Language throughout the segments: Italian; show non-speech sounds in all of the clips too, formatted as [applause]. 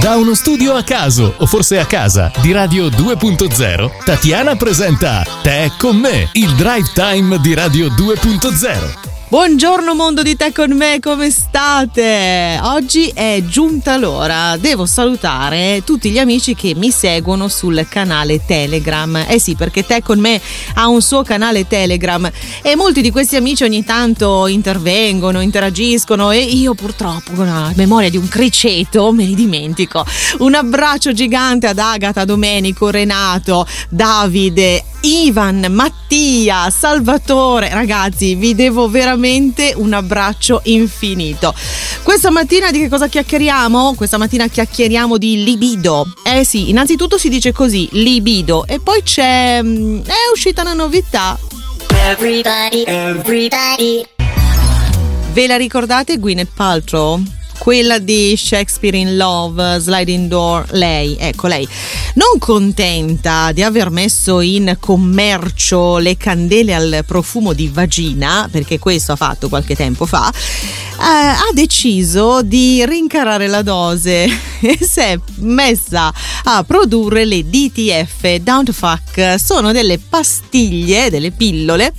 Da uno studio a caso, o forse a casa, di Radio 2.0, Tatiana presenta Te con me, il drive time di Radio 2.0. Buongiorno mondo di te con me, come state? Oggi è giunta l'ora, devo salutare tutti gli amici che mi seguono sul canale Telegram. Eh sì, perché te con me ha un suo canale Telegram e molti di questi amici ogni tanto intervengono, interagiscono e io purtroppo con la memoria di un criceto me li dimentico. Un abbraccio gigante ad Agata, Domenico, Renato, Davide, Ivan, Mattia, Salvatore. Ragazzi, vi devo veramente veramente un abbraccio infinito. Questa mattina di che cosa chiacchieriamo? Questa mattina chiacchieriamo di libido. Eh sì, innanzitutto si dice così, libido, e poi c'è... Mm, è uscita una novità. Everybody, everybody. Ve la ricordate Gwyneth Paltrow? Quella di Shakespeare in Love, Sliding Door, lei, ecco lei, non contenta di aver messo in commercio le candele al profumo di vagina, perché questo ha fatto qualche tempo fa, eh, ha deciso di rincarare la dose [laughs] si è messa a produrre le DTF, Down to Fuck, sono delle pastiglie, delle pillole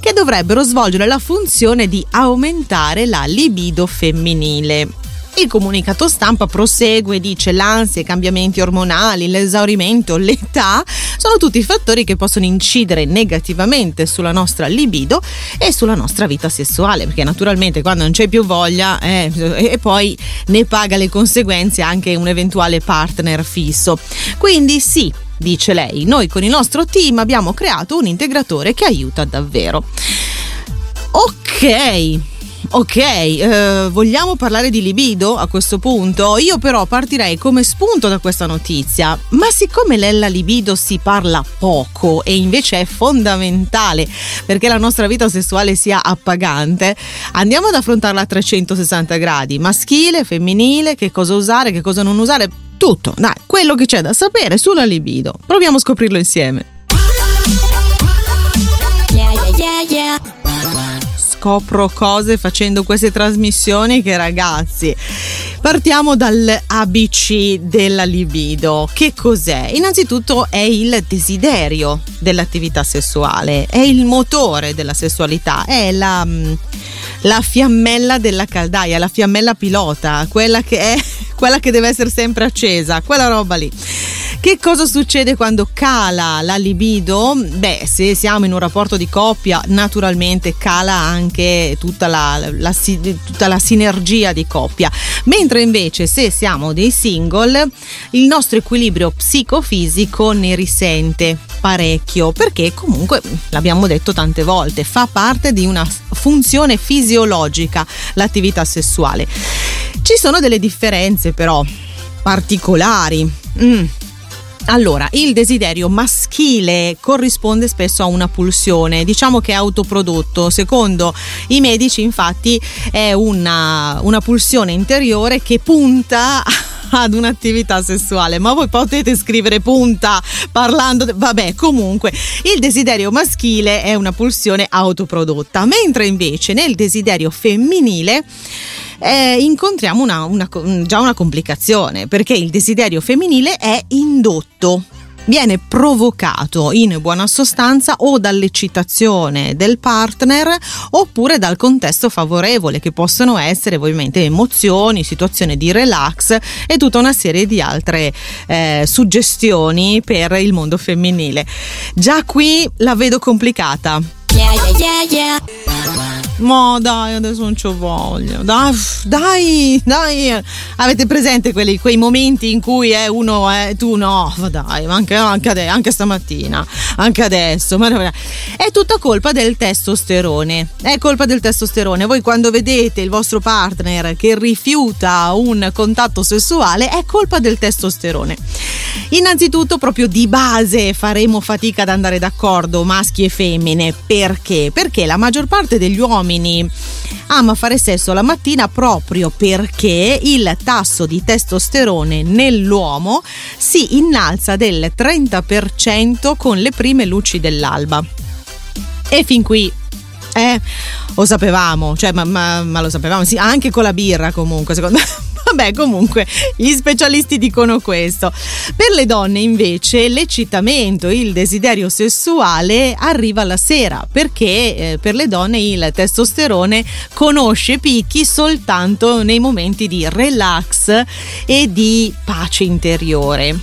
che dovrebbero svolgere la funzione di aumentare la libido femminile. Il comunicato stampa prosegue dice l'ansia, i cambiamenti ormonali, l'esaurimento, l'età sono tutti fattori che possono incidere negativamente sulla nostra libido e sulla nostra vita sessuale, perché naturalmente quando non c'è più voglia eh, e poi ne paga le conseguenze anche un eventuale partner fisso. Quindi sì, dice lei, noi con il nostro team abbiamo creato un integratore che aiuta davvero. Ok, Ok, eh, vogliamo parlare di libido a questo punto? Io però partirei come spunto da questa notizia, ma siccome nella libido si parla poco e invece è fondamentale perché la nostra vita sessuale sia appagante, andiamo ad affrontarla a 360 gradi, maschile, femminile, che cosa usare, che cosa non usare, tutto, dai, quello che c'è da sapere sulla libido. Proviamo a scoprirlo insieme. Yeah, yeah, yeah scopro cose facendo queste trasmissioni che ragazzi. Partiamo dall'ABC della libido. Che cos'è? Innanzitutto è il desiderio dell'attività sessuale, è il motore della sessualità, è la mm, la fiammella della caldaia, la fiammella pilota, quella che è [laughs] quella che deve essere sempre accesa, quella roba lì. Che cosa succede quando cala la libido? Beh, se siamo in un rapporto di coppia, naturalmente cala anche tutta la, la, tutta la sinergia di coppia. Mentre invece se siamo dei single, il nostro equilibrio psicofisico ne risente parecchio perché comunque l'abbiamo detto tante volte fa parte di una funzione fisiologica l'attività sessuale ci sono delle differenze però particolari mm. Allora, il desiderio maschile corrisponde spesso a una pulsione, diciamo che è autoprodotto. Secondo i medici, infatti, è una, una pulsione interiore che punta [laughs] ad un'attività sessuale, ma voi potete scrivere punta parlando, de- vabbè, comunque il desiderio maschile è una pulsione autoprodotta, mentre invece nel desiderio femminile eh, incontriamo una, una, già una complicazione perché il desiderio femminile è indotto viene provocato in buona sostanza o dall'eccitazione del partner oppure dal contesto favorevole che possono essere ovviamente emozioni, situazioni di relax e tutta una serie di altre eh, suggestioni per il mondo femminile. Già qui la vedo complicata. Yeah, yeah, yeah, ma dai, adesso non c'ho voglia. Dai, dai, dai. Avete presente quelli, quei momenti in cui eh, uno è, tu no, ma dai, ma anche, anche, ade- anche stamattina, anche adesso. Ma, è tutta colpa del testosterone. È colpa del testosterone. Voi quando vedete il vostro partner che rifiuta un contatto sessuale, è colpa del testosterone. Innanzitutto, proprio di base faremo fatica ad andare d'accordo, maschi e femmine. Perché? Perché la maggior parte degli uomini ama fare sesso la mattina proprio perché il tasso di testosterone nell'uomo si innalza del 30% con le prime luci dell'alba. E fin qui eh, lo sapevamo, cioè, ma, ma, ma, lo sapevamo, sì, anche con la birra comunque, secondo me. Vabbè, comunque, gli specialisti dicono questo. Per le donne, invece, l'eccitamento, il desiderio sessuale arriva la sera, perché eh, per le donne il testosterone conosce picchi soltanto nei momenti di relax e di pace interiore.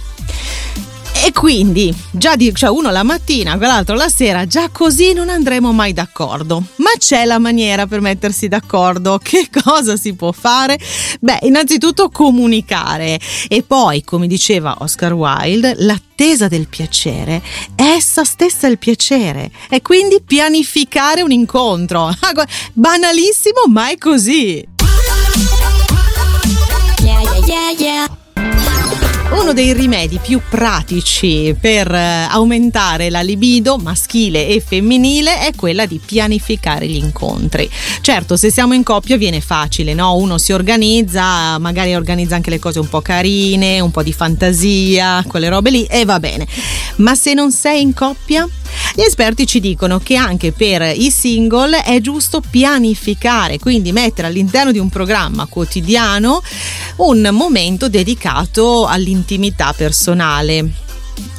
E quindi, già di, cioè uno la mattina, quell'altro la sera, già così non andremo mai d'accordo. Ma c'è la maniera per mettersi d'accordo. Che [laughs] cosa si può fare? Beh, innanzitutto comunicare. E poi, come diceva Oscar Wilde, l'attesa del piacere è essa stessa il piacere. E quindi pianificare un incontro. [laughs] Banalissimo, ma è così. Uno dei rimedi più pratici per eh, aumentare la libido maschile e femminile è quella di pianificare gli incontri. Certo, se siamo in coppia viene facile, no? Uno si organizza, magari organizza anche le cose un po' carine, un po' di fantasia, quelle robe lì e va bene. Ma se non sei in coppia? Gli esperti ci dicono che anche per i single è giusto pianificare, quindi mettere all'interno di un programma quotidiano un momento dedicato all'intimità personale.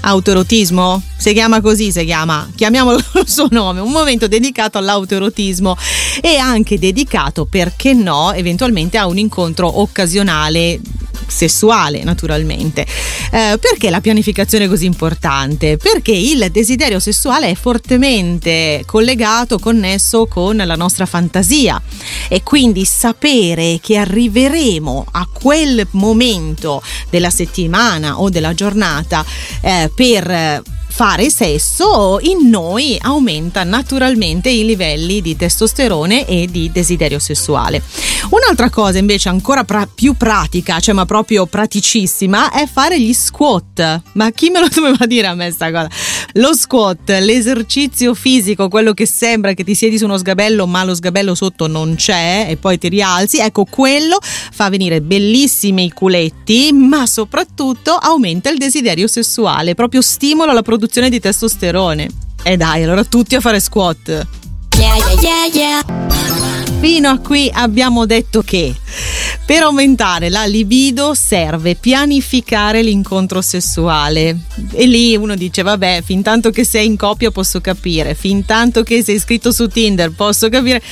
Autoerotismo? Si chiama così, si chiama, chiamiamolo con [laughs] il suo nome, un momento dedicato all'autoerotismo e anche dedicato, perché no, eventualmente a un incontro occasionale sessuale naturalmente. Eh, perché la pianificazione è così importante? Perché il desiderio sessuale è fortemente collegato, connesso con la nostra fantasia e quindi sapere che arriveremo a quel momento della settimana o della giornata eh, per fare sesso in noi aumenta naturalmente i livelli di testosterone e di desiderio sessuale. Un'altra cosa invece ancora pra- più pratica, cioè ma proprio praticissima, è fare gli squat. Ma chi me lo doveva dire a me sta cosa? Lo squat, l'esercizio fisico, quello che sembra che ti siedi su uno sgabello ma lo sgabello sotto non c'è e poi ti rialzi, ecco quello fa venire bellissimi i culetti ma soprattutto aumenta il desiderio sessuale, proprio stimola la produzione di testosterone. E dai, allora tutti a fare squat. Yeah, yeah, yeah, Fino a qui abbiamo detto che per aumentare la libido serve pianificare l'incontro sessuale. E lì uno dice: Vabbè, fin tanto che sei in coppia posso capire, fin tanto che sei iscritto su Tinder posso capire,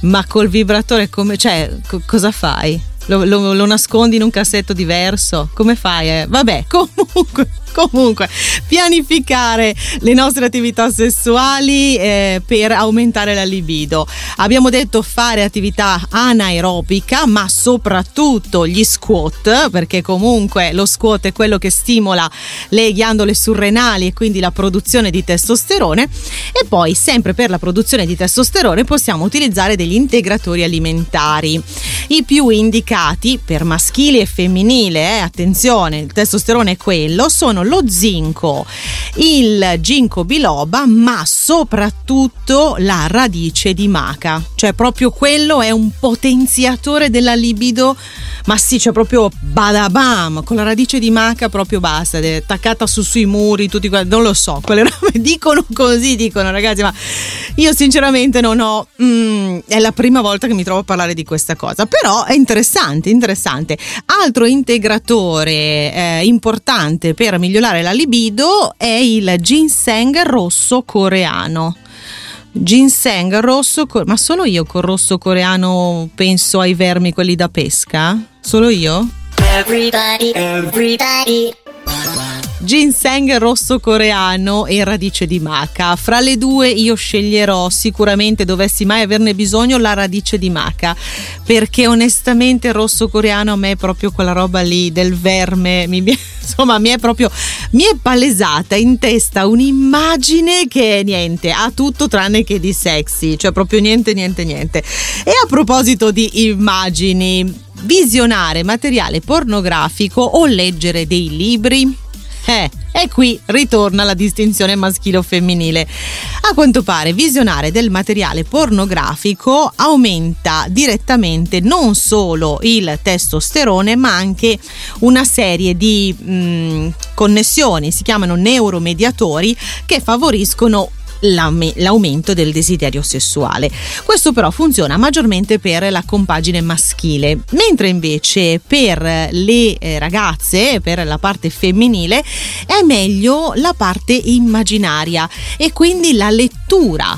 ma col vibratore come. cioè, co- cosa fai? Lo, lo, lo, nascondi in un cassetto diverso? Come fai? Eh? Vabbè, [laughs] comunque [laughs] Comunque, pianificare le nostre attività sessuali eh, per aumentare la libido. Abbiamo detto fare attività anaerobica, ma soprattutto gli squat, perché comunque lo squat è quello che stimola le ghiandole surrenali e quindi la produzione di testosterone. E poi, sempre per la produzione di testosterone, possiamo utilizzare degli integratori alimentari. I più indicati per maschili e femminile, eh, attenzione, il testosterone è quello, sono sono lo zinco, il ginkgo biloba, ma soprattutto la radice di maca. Cioè proprio quello è un potenziatore della libido, ma cioè proprio badabam, con la radice di maca proprio basta, è attaccata su sui muri, tutti quelli, non lo so, quelle [laughs] robe dicono così, dicono ragazzi, ma io sinceramente non ho, mm, è la prima volta che mi trovo a parlare di questa cosa, però è interessante, interessante. Altro integratore eh, importante per migliorare migliorare la libido è il ginseng rosso coreano. Ginseng rosso, ma solo io col rosso coreano penso ai vermi quelli da pesca? Solo io? Everybody, everybody ginseng rosso coreano e radice di maca. Fra le due io sceglierò sicuramente, dovessi mai averne bisogno, la radice di maca, perché onestamente il rosso coreano a me è proprio quella roba lì del verme, mi, [laughs] insomma mi è proprio, mi è palesata in testa un'immagine che niente, ha tutto tranne che di sexy, cioè proprio niente, niente, niente. E a proposito di immagini, visionare materiale pornografico o leggere dei libri? Eh, e qui ritorna la distinzione maschile o femminile. A quanto pare visionare del materiale pornografico aumenta direttamente non solo il testosterone ma anche una serie di mh, mm, connessioni, si chiamano neuromediatori, che favoriscono l'aumento del desiderio sessuale. Questo però funziona maggiormente per la compagine maschile, mentre invece per le eh, ragazze, per la parte femminile, è meglio la parte immaginaria e quindi la lettura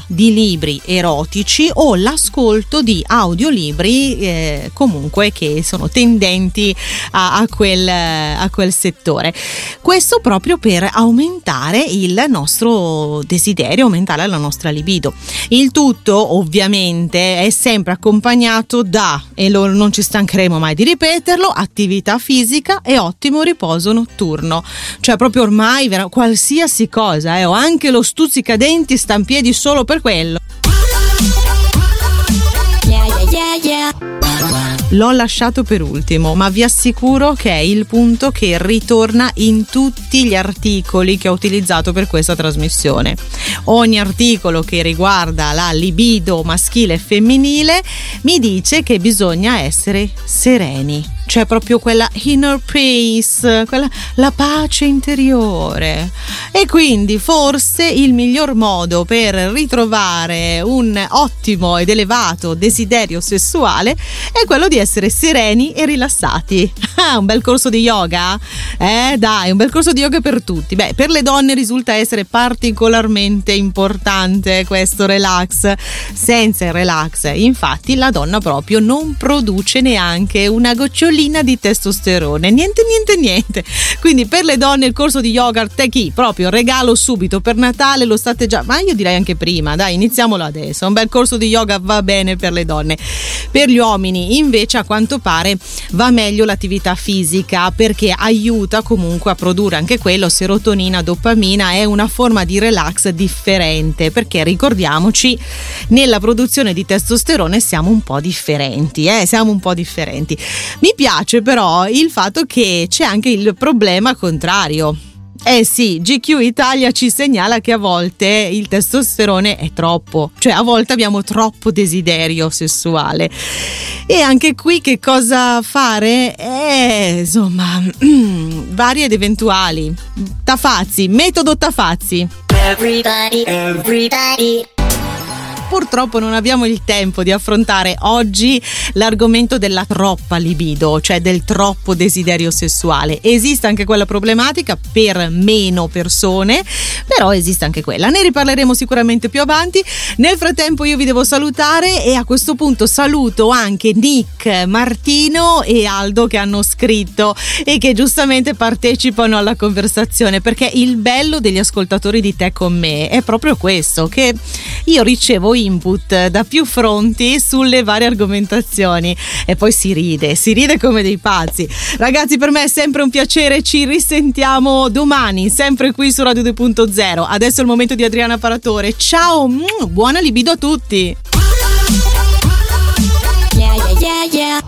di libri erotici o l'ascolto di audiolibri eh, comunque che sono tendenti a, a, quel, a quel settore. Questo proprio per aumentare il nostro desiderio, aumentare la nostra libido. Il tutto ovviamente è sempre accompagnato da, e lo, non ci stancheremo mai di ripeterlo, attività fisica e ottimo riposo notturno. Cioè proprio ormai qualsiasi cosa, eh, o anche lo stuzzicadenti sta in piedi solo per quello. Yeah, yeah, L'ho lasciato per ultimo, ma vi assicuro che è il punto che ritorna in tutti gli articoli che ho utilizzato per questa trasmissione. Ogni articolo che riguarda la libido maschile e femminile mi dice che bisogna essere sereni c'è proprio quella inner peace, quella, la pace interiore. E quindi forse il miglior modo per ritrovare un ottimo ed elevato desiderio sessuale è quello di essere sereni e rilassati. [laughs] Ah, un bel corso di yoga? Eh dai, un bel corso di yoga per tutti. Beh, per le donne risulta essere particolarmente importante questo relax. Senza il relax, infatti, la donna proprio non produce neanche una gocciolina pillina di testosterone. Niente, niente, niente. Quindi per le donne il corso di yoga Teki, proprio regalo subito per Natale, lo state già, ma io direi anche prima, dai, iniziamolo adesso. Un bel corso di yoga va bene per le donne. Per gli uomini invece a quanto pare va meglio l'attività fisica perché aiuta comunque a produrre anche quello serotonina, dopamina, è una forma di relax differente perché ricordiamoci nella produzione di testosterone siamo un po' differenti, eh? siamo un po' differenti. Mi piace però il fatto che c'è anche il problema contrario. Eh sì, GQ Italia ci segnala che a volte il testosterone è troppo, cioè a volte abbiamo troppo desiderio sessuale. E anche qui che cosa fare? Eh, insomma, [clears throat] vari ed eventuali. Tafazzi, metodo Tafazzi. Everybody, everybody purtroppo non abbiamo il tempo di affrontare oggi l'argomento della troppa libido, cioè del troppo desiderio sessuale. Esiste anche quella problematica per meno persone, però esiste anche quella. Ne riparleremo sicuramente più avanti. Nel frattempo io vi devo salutare e a questo punto saluto anche Nick, Martino e Aldo che hanno scritto e che giustamente partecipano alla conversazione perché il bello degli ascoltatori di te con me è proprio questo che io ricevo input da più fronti sulle varie argomentazioni e poi si ride, si ride come dei pazzi. Ragazzi, per me è sempre un piacere, ci risentiamo domani, sempre qui su Radio 2.0. Adesso è il momento di Adriana Paratore. Ciao, buona libido a tutti!